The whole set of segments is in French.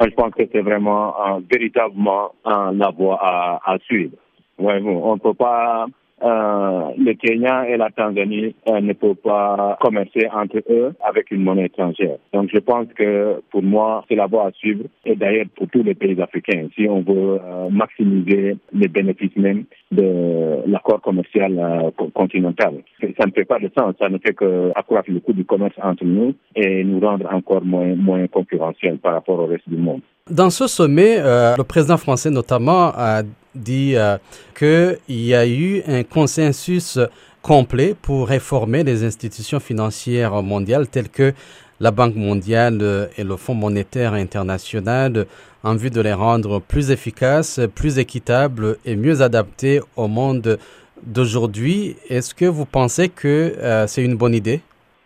Je pense que c'est vraiment véritablement la voie à, à suivre. Ouais, bon, on ne peut pas euh, le Kenya et la Tanzanie euh, ne peuvent pas commercer entre eux avec une monnaie étrangère. Donc je pense que pour moi, c'est la voie à suivre et d'ailleurs pour tous les pays africains, si on veut euh, maximiser les bénéfices même de l'accord commercial continental. Ça ne fait pas de sens, ça ne fait qu'accroître le coût du commerce entre nous et nous rendre encore moins, moins concurrentiels par rapport au reste du monde. Dans ce sommet, le président français notamment a dit euh, qu'il y a eu un consensus complet pour réformer les institutions financières mondiales telles que la Banque mondiale et le Fonds monétaire international en vue de les rendre plus efficaces, plus équitables et mieux adaptées au monde d'aujourd'hui. Est-ce que vous pensez que euh, c'est une bonne idée?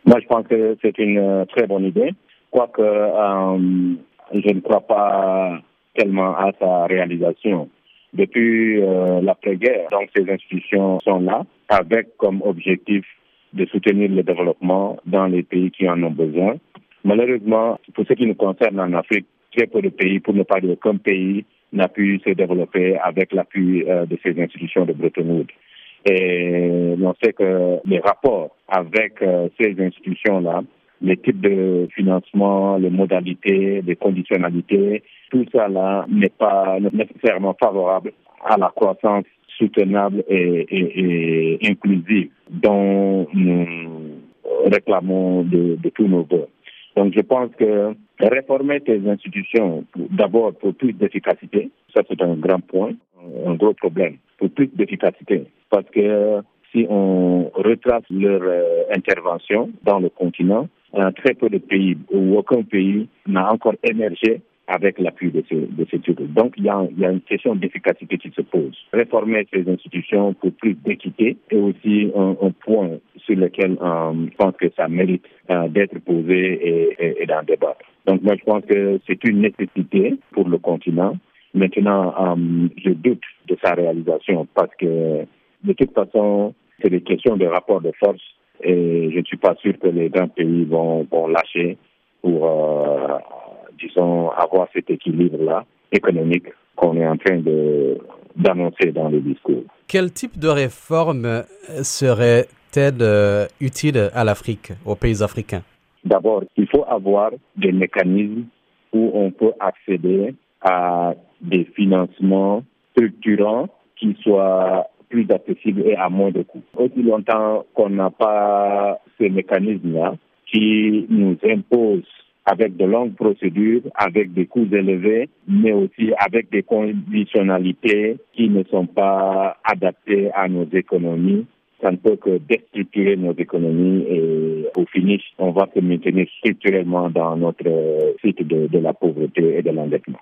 Moi, je pense que c'est une euh, très bonne idée, quoique je ne crois pas tellement à sa réalisation depuis euh, l'après-guerre. Donc ces institutions sont là avec comme objectif de soutenir le développement dans les pays qui en ont besoin. Malheureusement, pour ce qui nous concerne en Afrique, très peu de pays, pour ne pas dire aucun pays, n'a pu se développer avec l'appui euh, de ces institutions de Bretton Woods. Et on sait que les rapports avec euh, ces institutions-là les types de financement, les modalités, les conditionnalités, tout ça là n'est pas nécessairement favorable à la croissance soutenable et, inclusive dont nous réclamons de, de tous nos voeux. Donc je pense que réformer ces institutions, d'abord pour plus d'efficacité, ça c'est un grand point, un gros problème, pour plus d'efficacité, parce que si on retrace leur euh, intervention dans le continent, très peu de pays ou aucun pays n'a encore émergé avec l'appui de ces, de ces Donc, il y, a, il y a une question d'efficacité qui se pose. Réformer ces institutions pour plus d'équité est aussi un, un, point sur lequel euh, je pense que ça mérite euh, d'être posé et, et, et d'en débattre. Donc, moi, je pense que c'est une nécessité pour le continent. Maintenant, euh, je doute de sa réalisation parce que, de toute façon, c'est des questions de rapport de force et je ne suis pas sûr que les grands pays vont, vont lâcher pour, euh, disons, avoir cet équilibre-là économique qu'on est en train de d'annoncer dans le discours. Quel type de réforme serait-elle euh, utile à l'Afrique, aux pays africains? D'abord, il faut avoir des mécanismes où on peut accéder à des financements structurants qui soient plus accessible et à moins de coûts. Aussi longtemps qu'on n'a pas ces mécanismes-là qui nous imposent avec de longues procédures, avec des coûts élevés, mais aussi avec des conditionnalités qui ne sont pas adaptées à nos économies. Ça ne peut que déstructurer nos économies et au finish, on va se maintenir structurellement dans notre cycle de, de la pauvreté et de l'endettement.